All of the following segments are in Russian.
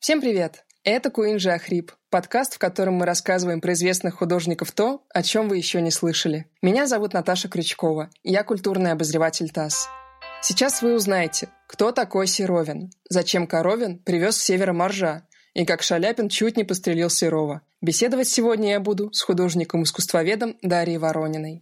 Всем привет! Это Куинджи Ахрип, подкаст, в котором мы рассказываем про известных художников то, о чем вы еще не слышали. Меня зовут Наташа Крючкова, я культурный обозреватель ТАСС. Сейчас вы узнаете, кто такой Серовин, зачем Коровин привез с севера моржа, и как Шаляпин чуть не пострелил Серова. Беседовать сегодня я буду с художником-искусствоведом Дарьей Ворониной.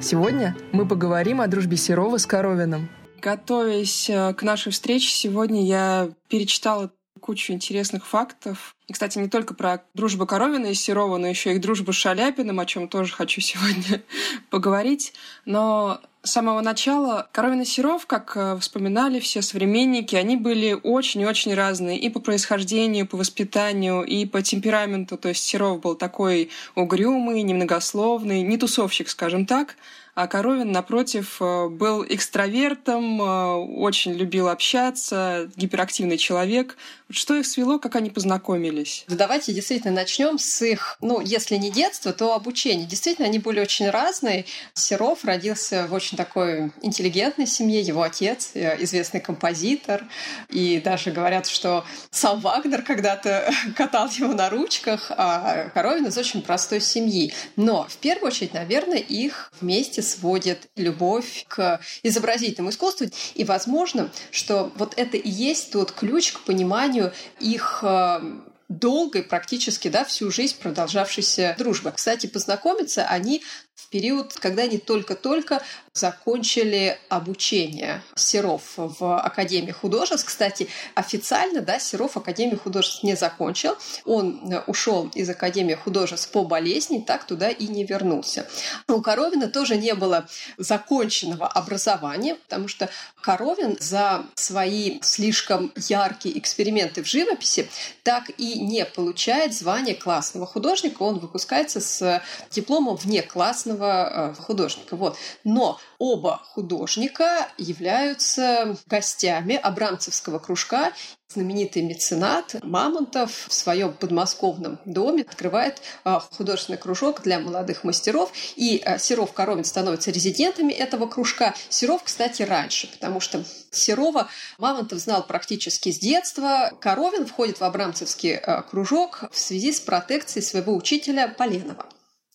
Сегодня мы поговорим о дружбе Серова с Коровиным, Готовясь э, к нашей встрече, сегодня я перечитала кучу интересных фактов. И, кстати, не только про дружбу Коровина и Серова, но еще и дружбу с Шаляпиным, о чем тоже хочу сегодня поговорить. Но с самого начала Коровин и Серов, как э, вспоминали все современники, они были очень-очень разные и по происхождению, по воспитанию, и по темпераменту. То есть Серов был такой угрюмый, немногословный, не тусовщик, скажем так, а Коровин, напротив, э, был экстравертом, э, очень любил общаться, гиперактивный человек. Что их свело, как они познакомились? давайте действительно начнем с их, ну, если не детства, то обучения. Действительно, они были очень разные. Серов родился в очень такой интеллигентной семье. Его отец э, известный композитор. И даже говорят, что сам Вагнер когда-то катал его на ручках, а Коровин из очень простой семьи. Но в первую очередь, наверное, их вместе сводит любовь к изобразительному искусству. И возможно, что вот это и есть тот ключ к пониманию их э, долгой, практически да, всю жизнь продолжавшейся дружбы. Кстати, познакомиться они в период, когда они только-только закончили обучение Серов в Академии художеств. Кстати, официально да, Серов Академию художеств не закончил. Он э, ушел из Академии художеств по болезни, так туда и не вернулся. У Коровина тоже не было законченного образования, потому что Коровин за свои слишком яркие эксперименты в живописи так и не получает звание классного художника. Он выпускается с дипломом вне классного э, художника. Вот. Но оба художника являются гостями Абрамцевского кружка знаменитый меценат Мамонтов в своем подмосковном доме открывает а, художественный кружок для молодых мастеров, и а, Серов Коровин становятся резидентами этого кружка. Серов, кстати, раньше, потому что Серова Мамонтов знал практически с детства. Коровин входит в Абрамцевский кружок в связи с протекцией своего учителя Поленова.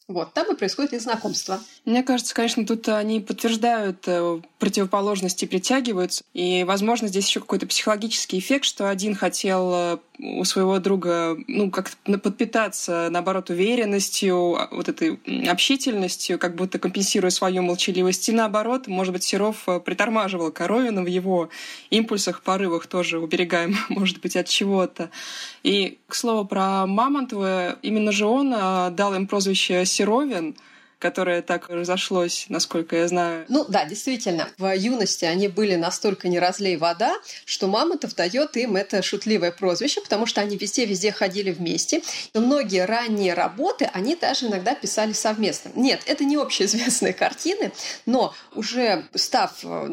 Вот, там и происходит их знакомство. Мне кажется, конечно, тут они подтверждают э, противоположности, притягиваются. И, возможно, здесь еще какой-то психологический эффект, что один хотел э, у своего друга, ну, как-то подпитаться, наоборот, уверенностью, а, вот этой общительностью, как будто компенсируя свою молчаливость. И наоборот, может быть, Серов э, притормаживал Коровина в его импульсах, порывах тоже уберегаем, может быть, от чего-то. И, к слову, про Мамонтова, именно же он дал им прозвище Серовин — которое так разошлось, насколько я знаю. Ну да, действительно. В юности они были настолько не разлей вода, что Мамонтов дает им это шутливое прозвище, потому что они везде-везде ходили вместе. Но многие ранние работы они даже иногда писали совместно. Нет, это не общеизвестные картины, но уже став э,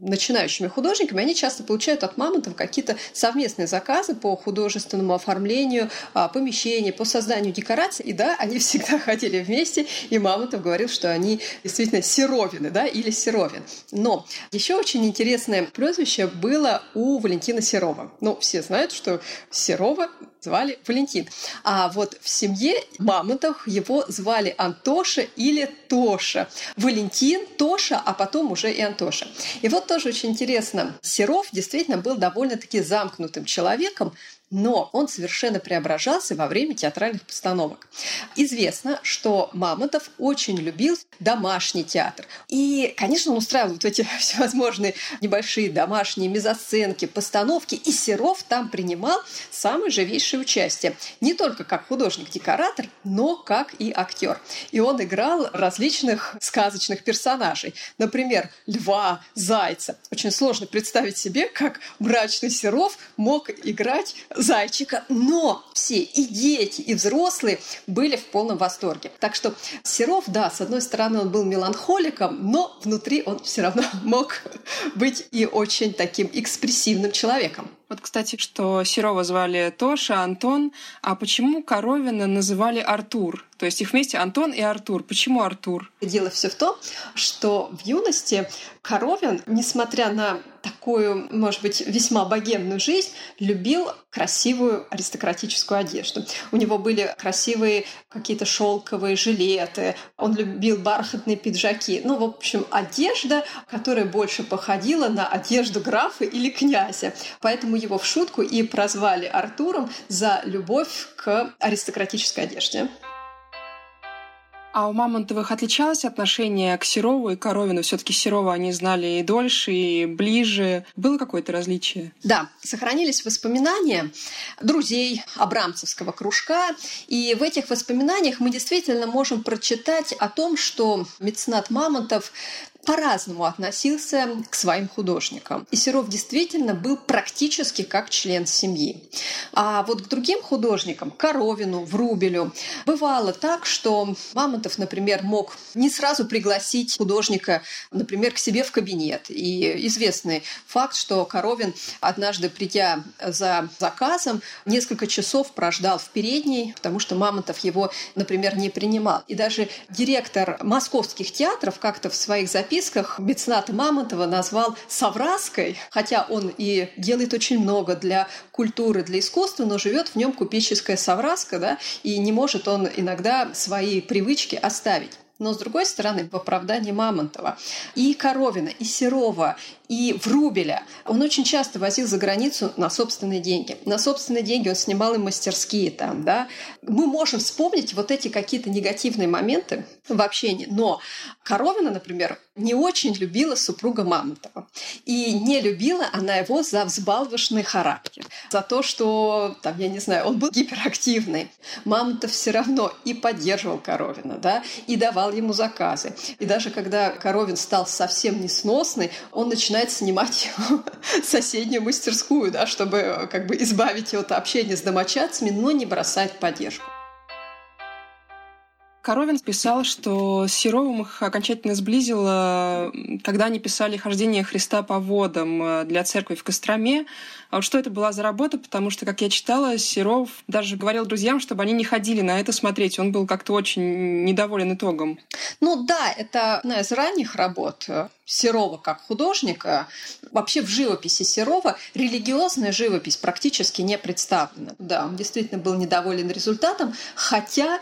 начинающими художниками, они часто получают от Мамонтова какие-то совместные заказы по художественному оформлению а, помещений, по созданию декораций. И да, они всегда ходили вместе, и Мамонтов Мамонтов говорил, что они действительно серовины, да, или серовин. Но еще очень интересное прозвище было у Валентина Серова. Ну, все знают, что Серова звали Валентин. А вот в семье Мамонтов его звали Антоша или Тоша. Валентин, Тоша, а потом уже и Антоша. И вот тоже очень интересно. Серов действительно был довольно-таки замкнутым человеком, но он совершенно преображался во время театральных постановок. Известно, что Мамонтов очень любил домашний театр. И, конечно, он устраивал вот эти всевозможные небольшие домашние мезосценки, постановки, и Серов там принимал самое живейшее участие. Не только как художник-декоратор, но как и актер. И он играл различных сказочных персонажей. Например, льва, зайца. Очень сложно представить себе, как мрачный Серов мог играть зайчика, но все и дети, и взрослые были в полном восторге. Так что Серов, да, с одной стороны, он был меланхоликом, но внутри он все равно мог быть и очень таким экспрессивным человеком. Вот, кстати, что Серова звали Тоша, Антон, а почему Коровина называли Артур? То есть их вместе Антон и Артур. Почему Артур? Дело все в том, что в юности Коровин, несмотря на такую, может быть, весьма богемную жизнь, любил красивую аристократическую одежду. У него были красивые какие-то шелковые жилеты, он любил бархатные пиджаки. Ну, в общем, одежда, которая больше походила на одежду графа или князя. Поэтому его в шутку и прозвали Артуром за любовь к аристократической одежде. А у Мамонтовых отличалось отношение к Серову и Коровину? все таки Серова они знали и дольше, и ближе. Было какое-то различие? Да, сохранились воспоминания друзей Абрамцевского кружка. И в этих воспоминаниях мы действительно можем прочитать о том, что меценат Мамонтов по-разному относился к своим художникам. И Серов действительно был практически как член семьи. А вот к другим художникам, Коровину, Врубелю, бывало так, что Мамонтов, например, мог не сразу пригласить художника, например, к себе в кабинет. И известный факт, что Коровин, однажды придя за заказом, несколько часов прождал в передней, потому что Мамонтов его, например, не принимал. И даже директор московских театров как-то в своих записках записках мецената Мамонтова назвал Савраской, хотя он и делает очень много для культуры, для искусства, но живет в нем купеческая Савраска, да, и не может он иногда свои привычки оставить. Но, с другой стороны, в оправдании Мамонтова и Коровина, и Серова, и Врубеля он очень часто возил за границу на собственные деньги. На собственные деньги он снимал и мастерские там, да. Мы можем вспомнить вот эти какие-то негативные моменты в общении, но Коровина, например, не очень любила супруга Мамонтова. И не любила она его за взбалвошный характер, за то, что, там, я не знаю, он был гиперактивный. Мамонтов все равно и поддерживал Коровина, да, и давал ему заказы. И даже когда Коровин стал совсем несносный, он начинает начинает снимать соседнюю мастерскую, да, чтобы как бы избавить от общения с домочадцами, но не бросать поддержку. Коровин писал, что с Серовым их окончательно сблизило, когда они писали «Хождение Христа по водам» э, для церкви в Костроме. А вот что это была за работа, потому что, как я читала, Серов даже говорил друзьям, чтобы они не ходили на это смотреть. Он был как-то очень недоволен итогом. Ну да, это одна из ранних работ Серова как художника. Вообще в живописи Серова религиозная живопись практически не представлена. Да, он действительно был недоволен результатом, хотя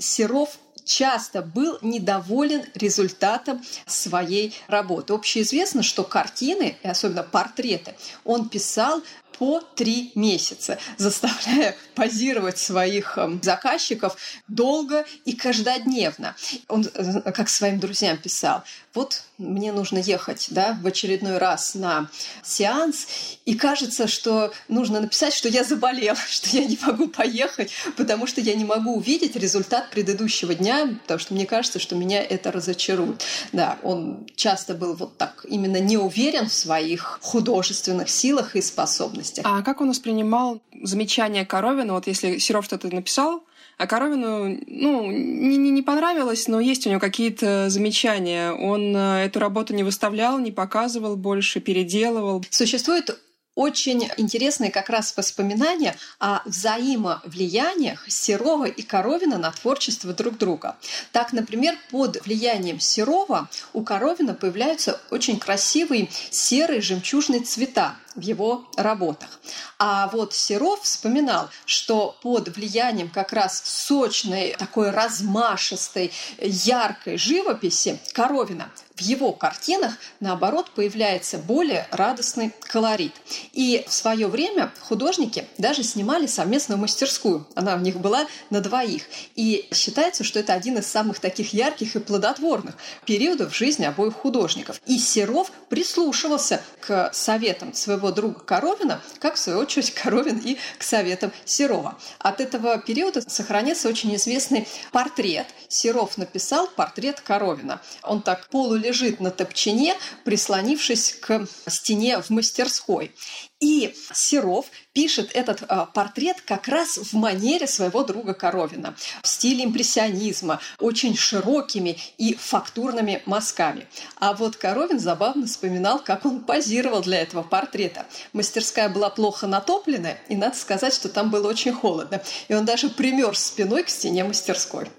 Серов часто был недоволен результатом своей работы. Общеизвестно, что картины, и особенно портреты, он писал по три месяца, заставляя позировать своих эм, заказчиков долго и каждодневно. Он, э, как своим друзьям писал, вот мне нужно ехать да, в очередной раз на сеанс, и кажется, что нужно написать, что я заболел, что я не могу поехать, потому что я не могу увидеть результат предыдущего дня, потому что мне кажется, что меня это разочарует. Да, он часто был вот так именно не уверен в своих художественных силах и способностях. А как он воспринимал замечания Коровина? Вот если Серов что-то написал, а Коровину, ну, не, не, не понравилось, но есть у него какие-то замечания. Он э, эту работу не выставлял, не показывал больше, переделывал. Существует очень интересные как раз воспоминания о взаимовлияниях Серова и Коровина на творчество друг друга. Так, например, под влиянием Серова у Коровина появляются очень красивые серые жемчужные цвета в его работах. А вот Серов вспоминал, что под влиянием как раз сочной, такой размашистой, яркой живописи Коровина в его картинах, наоборот, появляется более радостный колорит. И в свое время художники даже снимали совместную мастерскую. Она у них была на двоих. И считается, что это один из самых таких ярких и плодотворных периодов жизни обоих художников. И Серов прислушивался к советам своего друга Коровина, как, в свою очередь, Коровин и к советам Серова. От этого периода сохранился очень известный портрет. Серов написал портрет Коровина. Он так полулежит лежит на топчине, прислонившись к стене в мастерской. И Серов пишет этот э, портрет как раз в манере своего друга Коровина, в стиле импрессионизма, очень широкими и фактурными мазками. А вот Коровин забавно вспоминал, как он позировал для этого портрета. Мастерская была плохо натопленная, и надо сказать, что там было очень холодно. И он даже примерз спиной к стене мастерской.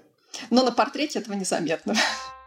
Но на портрете этого незаметно.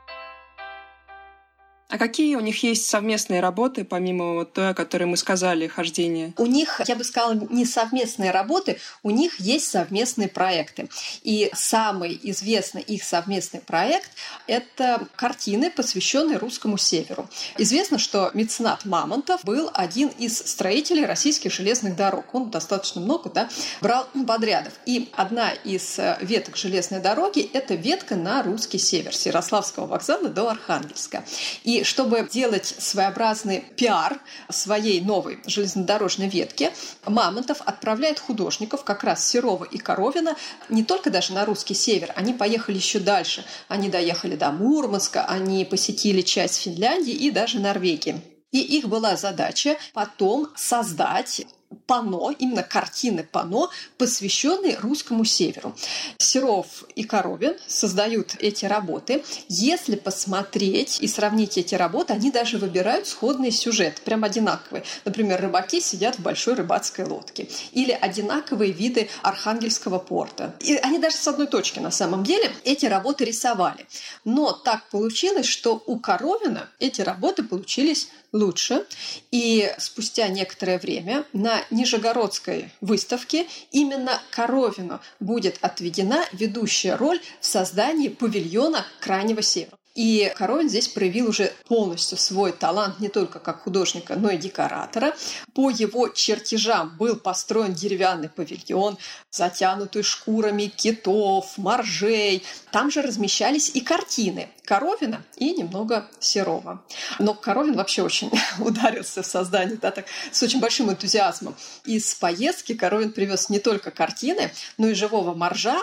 А какие у них есть совместные работы, помимо вот той, о которой мы сказали, хождение? У них, я бы сказала, не совместные работы, у них есть совместные проекты. И самый известный их совместный проект – это картины, посвященные русскому северу. Известно, что меценат Мамонтов был один из строителей российских железных дорог. Он достаточно много да, брал подрядов. И одна из э, веток железной дороги – это ветка на русский север, с Ярославского вокзала до Архангельска. И чтобы делать своеобразный пиар своей новой железнодорожной ветки, Мамонтов отправляет художников, как раз Серова и Коровина, не только даже на русский север, они поехали еще дальше. Они доехали до Мурманска, они посетили часть Финляндии и даже Норвегии. И их была задача потом создать пано, именно картины пано, посвященные русскому северу. Серов и Коровин создают эти работы. Если посмотреть и сравнить эти работы, они даже выбирают сходные сюжеты, прям одинаковые. Например, рыбаки сидят в большой рыбацкой лодке. Или одинаковые виды Архангельского порта. И они даже с одной точки на самом деле эти работы рисовали. Но так получилось, что у Коровина эти работы получились лучше. И спустя некоторое время на Нижегородской выставке именно Коровину будет отведена ведущая роль в создании павильона Крайнего Севера. И Коровин здесь проявил уже полностью свой талант не только как художника, но и декоратора. По его чертежам был построен деревянный павильон, затянутый шкурами китов, моржей. Там же размещались и картины Коровина и немного Серова. Но Коровин вообще очень ударился в создание, да, так, с очень большим энтузиазмом. Из поездки Коровин привез не только картины, но и живого моржа,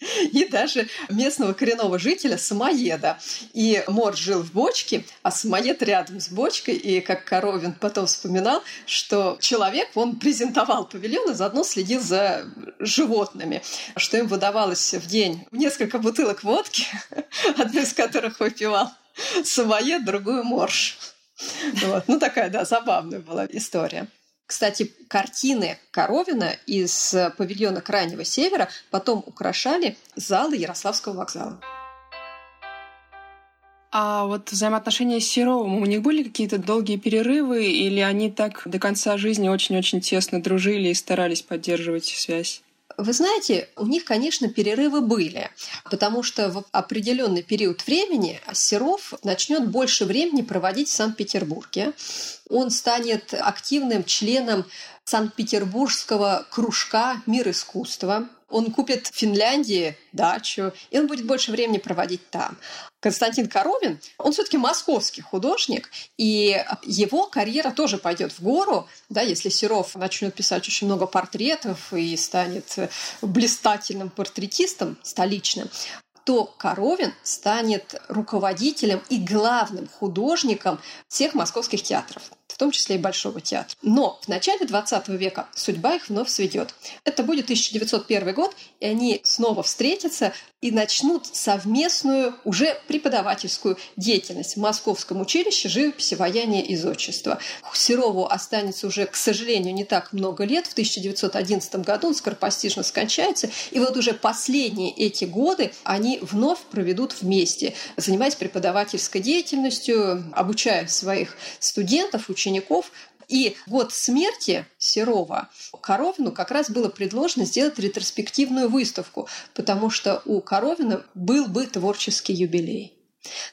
и даже местного коренного жителя самоеда. И Мор жил в бочке, а самоед рядом с бочкой. И как Коровин потом вспоминал, что человек, он презентовал павильон и заодно следил за животными, что им выдавалось в день несколько бутылок водки, одну из которых выпивал самоед, другую морж. Вот. Ну, такая, да, забавная была история. Кстати, картины Коровина из павильона Крайнего Севера потом украшали залы Ярославского вокзала. А вот взаимоотношения с Серовым, у них были какие-то долгие перерывы, или они так до конца жизни очень-очень тесно дружили и старались поддерживать связь? Вы знаете, у них, конечно, перерывы были, потому что в определенный период времени Серов начнет больше времени проводить в Санкт-Петербурге. Он станет активным членом Санкт-Петербургского кружка «Мир искусства». Он купит в Финляндии дачу, и он будет больше времени проводить там. Константин Коровин, он все-таки московский художник, и его карьера тоже пойдет в гору, да, если Серов начнет писать очень много портретов и станет блистательным портретистом столичным, то Коровин станет руководителем и главным художником всех московских театров в том числе и Большого театра. Но в начале 20 века судьба их вновь сведет. Это будет 1901 год, и они снова встретятся и начнут совместную уже преподавательскую деятельность в Московском училище живописи, ваяния и зодчества. Серову останется уже, к сожалению, не так много лет. В 1911 году он скоропостижно скончается. И вот уже последние эти годы они вновь проведут вместе, занимаясь преподавательской деятельностью, обучая своих студентов, учеников и год смерти Серова Коровину как раз было предложено сделать ретроспективную выставку, потому что у Коровина был бы творческий юбилей.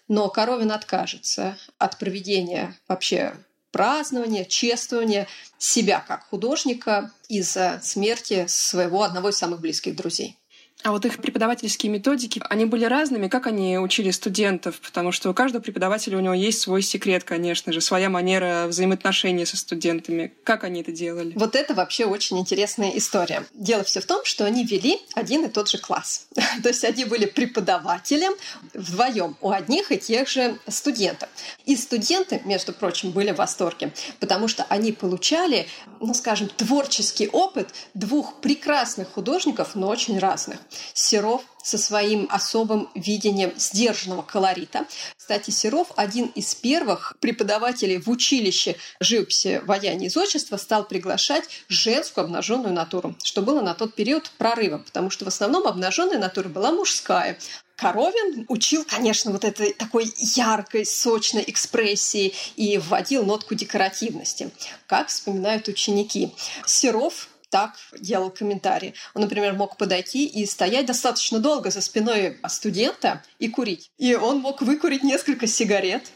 Но Коровин откажется от проведения вообще празднования, чествования себя как художника из-за смерти своего одного из самых близких друзей. А вот их преподавательские методики, они были разными? Как они учили студентов? Потому что у каждого преподавателя у него есть свой секрет, конечно же, своя манера взаимоотношения со студентами. Как они это делали? Вот это вообще очень интересная история. Дело все в том, что они вели один и тот же класс. То есть они были преподавателем вдвоем у одних и тех же студентов. И студенты, между прочим, были в восторге, потому что они получали, ну скажем, творческий опыт двух прекрасных художников, но очень разных. Серов со своим особым видением сдержанного колорита. Кстати, Серов один из первых преподавателей в училище живописи, вояния и зодчества стал приглашать женскую обнаженную натуру, что было на тот период прорывом, потому что в основном обнаженная натура была мужская, Коровин учил, конечно, вот этой такой яркой, сочной экспрессии и вводил нотку декоративности. Как вспоминают ученики. Серов так делал комментарии. Он, например, мог подойти и стоять достаточно долго за спиной студента и курить. И он мог выкурить несколько сигарет,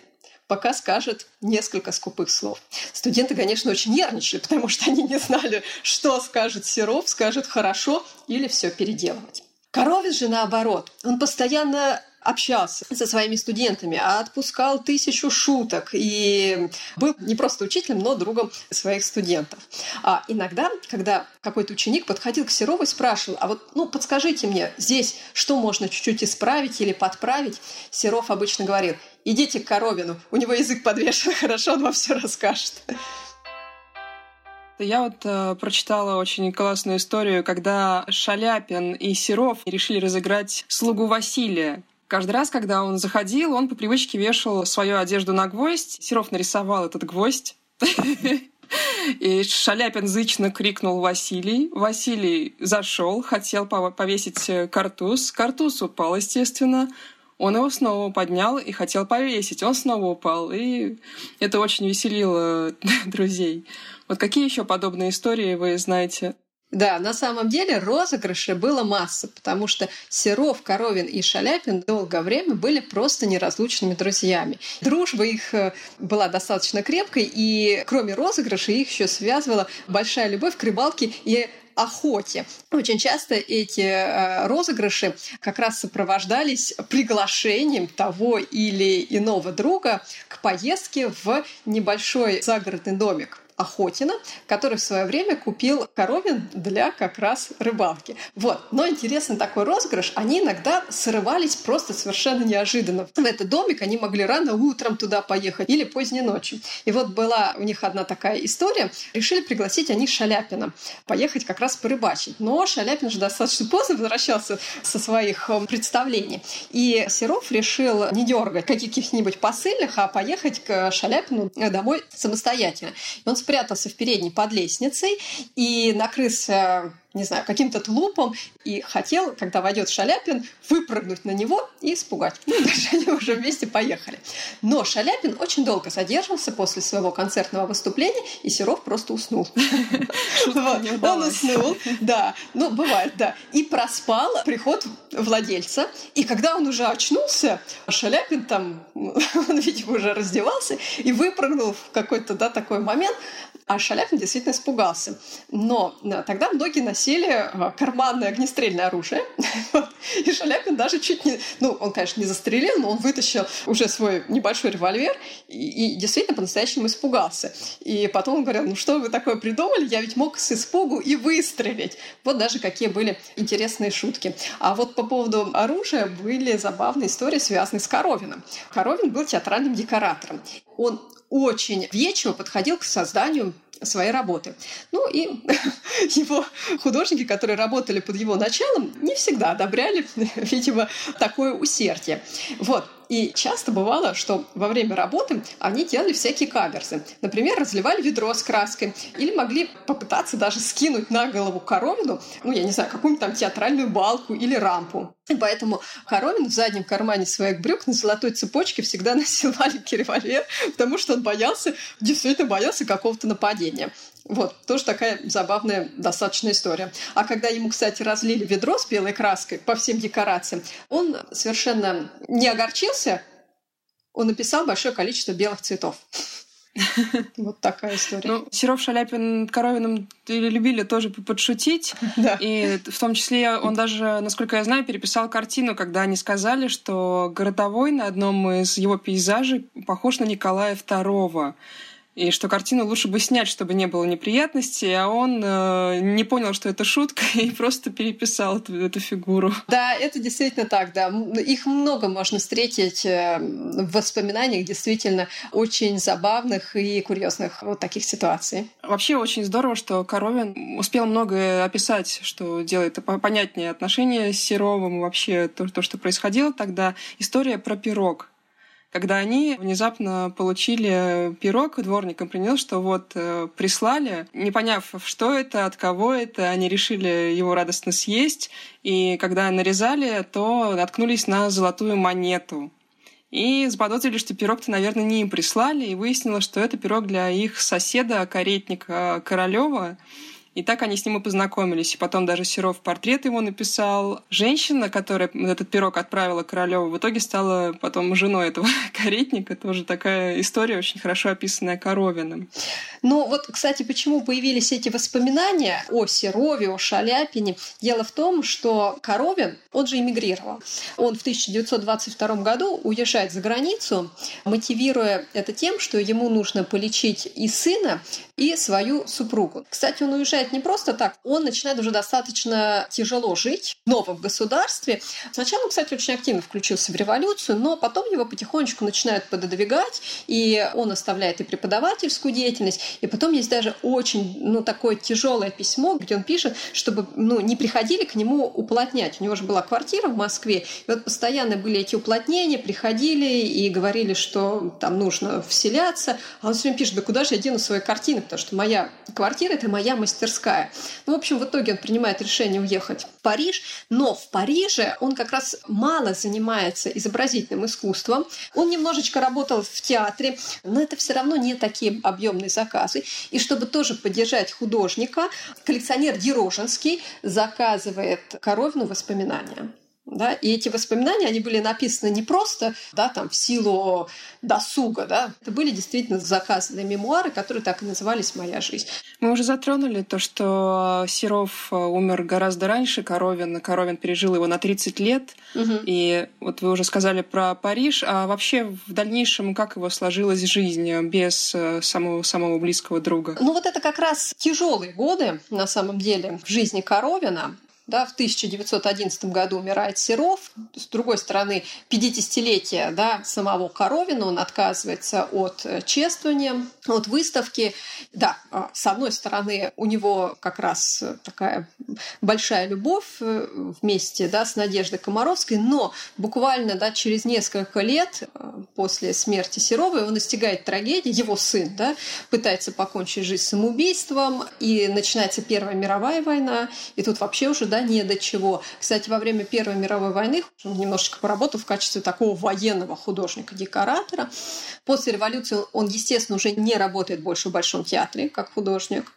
пока скажет несколько скупых слов. Студенты, конечно, очень нервничали, потому что они не знали, что скажет Серов, скажет хорошо или все переделывать. Коровец же наоборот. Он постоянно общался со своими студентами, а отпускал тысячу шуток и был не просто учителем, но другом своих студентов. А иногда, когда какой-то ученик подходил к Серову и спрашивал, а вот, ну, подскажите мне, здесь что можно чуть-чуть исправить или подправить, Серов обычно говорил, идите к Коровину, у него язык подвешен, хорошо, он вам все расскажет. Я вот э, прочитала очень классную историю, когда Шаляпин и Серов решили разыграть слугу Василия. Каждый раз, когда он заходил, он по привычке вешал свою одежду на гвоздь. Серов нарисовал этот гвоздь. И Шаляпин зычно крикнул Василий. Василий зашел, хотел повесить э, картуз. Картуз упал, естественно. Он его снова поднял и хотел повесить. Он снова упал. И это очень веселило друзей. Вот какие еще подобные истории вы знаете? Да, на самом деле розыгрышей было масса, потому что Серов, Коровин и Шаляпин долгое время были просто неразлучными друзьями. Дружба их э, была достаточно крепкой, и кроме розыгрышей их еще связывала большая любовь к рыбалке и охоте. Очень часто эти э, розыгрыши как раз сопровождались приглашением того или иного друга к поездке в небольшой загородный домик. Охотина, который в свое время купил коровин для как раз рыбалки. Вот. Но интересный такой розыгрыш. Они иногда срывались просто совершенно неожиданно. В этот домик они могли рано утром туда поехать или поздней ночью. И вот была у них одна такая история. Решили пригласить они Шаляпина поехать как раз порыбачить. Но Шаляпин же достаточно поздно возвращался со своих э, представлений. И Серов решил не дергать каких-нибудь посыльных, а поехать к Шаляпину домой самостоятельно. И он спрятался в передней под лестницей и накрылся не знаю, каким-то тлупом, и хотел, когда войдет Шаляпин, выпрыгнуть на него и испугать. Ну, дальше они уже вместе поехали. Но Шаляпин очень долго задерживался после своего концертного выступления, и Серов просто уснул. Он уснул, да, ну, бывает, да. И проспал приход владельца. И когда он уже очнулся, Шаляпин там, он, видимо, уже раздевался и выпрыгнул в какой-то, да, такой момент, а Шаляпин действительно испугался. Но тогда многие носили а, карманное огнестрельное оружие. И Шаляпин даже чуть не... Ну, он, конечно, не застрелил, но он вытащил уже свой небольшой револьвер и, и действительно по-настоящему испугался. И потом он говорил, ну что вы такое придумали? Я ведь мог с испугу и выстрелить. Вот даже какие были интересные шутки. А вот по поводу оружия были забавные истории, связанные с Коровиным. Коровин был театральным декоратором. Он очень вечево подходил к созданию своей работы. Ну и его художники, которые работали под его началом, не всегда одобряли, видимо, такое усердие. Вот. И часто бывало, что во время работы они делали всякие каверзы. Например, разливали ведро с краской или могли попытаться даже скинуть на голову коровину, ну, я не знаю, какую-нибудь там театральную балку или рампу. И поэтому Коровин в заднем кармане своих брюк на золотой цепочке всегда носил маленький револьвер, потому что он боялся, действительно боялся какого-то нападения. Вот, тоже такая забавная достаточно история. А когда ему, кстати, разлили ведро с белой краской по всем декорациям, он совершенно не огорчился, он написал большое количество белых цветов. Вот такая история. Ну, Серов, Шаляпин, Коровиным любили тоже подшутить. Да. И в том числе он даже, насколько я знаю, переписал картину, когда они сказали, что городовой на одном из его пейзажей похож на Николая II. И что картину лучше бы снять, чтобы не было неприятностей, а он э, не понял, что это шутка, и просто переписал эту, эту фигуру. Да, это действительно так, да. Их много можно встретить э, в воспоминаниях действительно очень забавных и курьезных вот таких ситуаций. Вообще очень здорово, что Коровин успел многое описать, что делает понятнее отношения с Серовым, вообще то, то, что происходило тогда. История про пирог когда они внезапно получили пирог, дворникам принес, что вот э, прислали, не поняв, что это, от кого это, они решили его радостно съесть, и когда нарезали, то наткнулись на золотую монету. И заподозрили, что пирог-то, наверное, не им прислали, и выяснилось, что это пирог для их соседа, каретника Королева, и так они с ним и познакомились. И потом даже Серов портрет его написал. Женщина, которая этот пирог отправила Королеву, в итоге стала потом женой этого каретника. Тоже такая история, очень хорошо описанная Коровиным. Ну вот, кстати, почему появились эти воспоминания о Серове, о Шаляпине? Дело в том, что Коровин, он же эмигрировал. Он в 1922 году уезжает за границу, мотивируя это тем, что ему нужно полечить и сына, и свою супругу. Кстати, он уезжает не просто так, он начинает уже достаточно тяжело жить в новом государстве. Сначала кстати, очень активно включился в революцию, но потом его потихонечку начинают пододвигать, и он оставляет и преподавательскую деятельность, и потом есть даже очень, ну, такое тяжелое письмо, где он пишет, чтобы, ну, не приходили к нему уплотнять. У него же была квартира в Москве, и вот постоянно были эти уплотнения, приходили и говорили, что там нужно вселяться, а он все время пишет, да куда же я дену свои картины, потому что моя квартира – это моя мастерская. Ну, в общем, в итоге он принимает решение уехать в Париж, но в Париже он как раз мало занимается изобразительным искусством. Он немножечко работал в театре, но это все равно не такие объемные заказы. И чтобы тоже поддержать художника, коллекционер Дирожинский заказывает Коровину воспоминания. Да? И эти воспоминания, они были написаны не просто да, там, в силу досуга, да? это были действительно заказанные мемуары, которые так и назывались «Моя жизнь». Мы уже затронули то, что Серов э, умер гораздо раньше Коровин. Коровин пережил его на 30 лет. Угу. И вот вы уже сказали про Париж. А вообще в дальнейшем как его сложилась жизнь без э, самого, самого близкого друга? Ну вот это как раз тяжелые годы, на самом деле, в жизни Коровина. Да, в 1911 году умирает Серов. С другой стороны, 50-летие да, самого Коровина, он отказывается от э, чествования, от выставки. Да, а, с одной стороны, у него как раз такая большая любовь э, вместе да, с Надеждой Комаровской, но буквально да, через несколько лет э, после смерти Серова его настигает трагедия. Его сын да, пытается покончить жизнь самоубийством, и начинается Первая мировая война, и тут вообще уже да, не до чего. Кстати, во время Первой мировой войны он немножечко поработал в качестве такого военного художника-декоратора. После революции он, естественно, уже не работает больше в Большом театре как художник.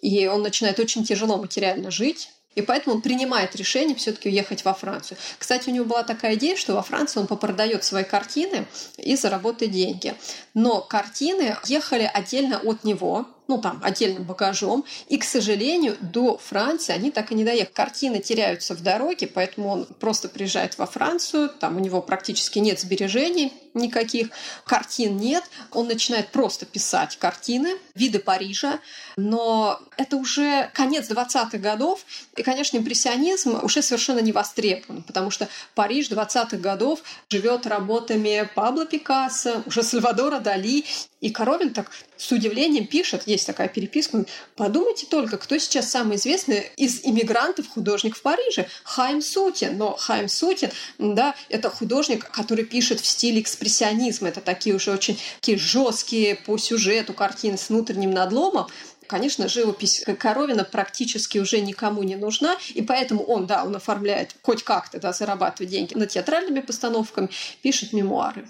И он начинает очень тяжело материально жить. И поэтому он принимает решение все-таки уехать во Францию. Кстати, у него была такая идея, что во Франции он попродает свои картины и заработает деньги. Но картины ехали отдельно от него, ну там, отдельным багажом. И, к сожалению, до Франции они так и не доехали. Картины теряются в дороге, поэтому он просто приезжает во Францию, там у него практически нет сбережений никаких, картин нет. Он начинает просто писать картины, виды Парижа, но это уже конец 20-х годов, и, конечно, импрессионизм уже совершенно не востребован, потому что Париж 20-х годов живет работами Пабло Пикассо, уже Сальвадора Дали, и Коровин так с удивлением пишет, есть такая переписка, подумайте только, кто сейчас самый известный из иммигрантов художник в Париже? Хайм Сутин. Но Хайм Сутин, да, это художник, который пишет в стиле экспрессионизма. Это такие уже очень такие жесткие по сюжету картины с внутренним надломом конечно, живопись Коровина практически уже никому не нужна, и поэтому он, да, он оформляет хоть как-то, да, зарабатывает деньги на театральными постановками, пишет мемуары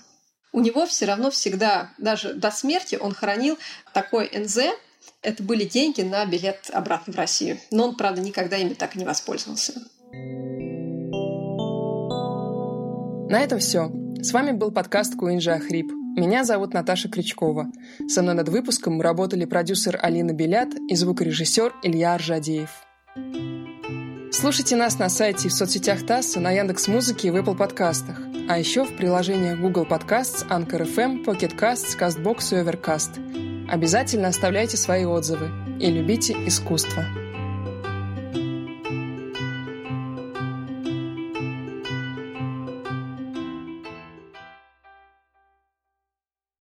у него все равно всегда, даже до смерти, он хранил такой НЗ, это были деньги на билет обратно в Россию. Но он, правда, никогда ими так и не воспользовался. На этом все. С вами был подкаст Куинджа Хрип. Меня зовут Наташа Крючкова. Со мной над выпуском работали продюсер Алина Белят и звукорежиссер Илья Аржадеев. Слушайте нас на сайте и в соцсетях ТАССа, на Яндекс Музыке и в Apple подкастах, а еще в приложениях Google Podcasts, Anchor FM, Pocket Casts, CastBox и Overcast – Обязательно оставляйте свои отзывы и любите искусство.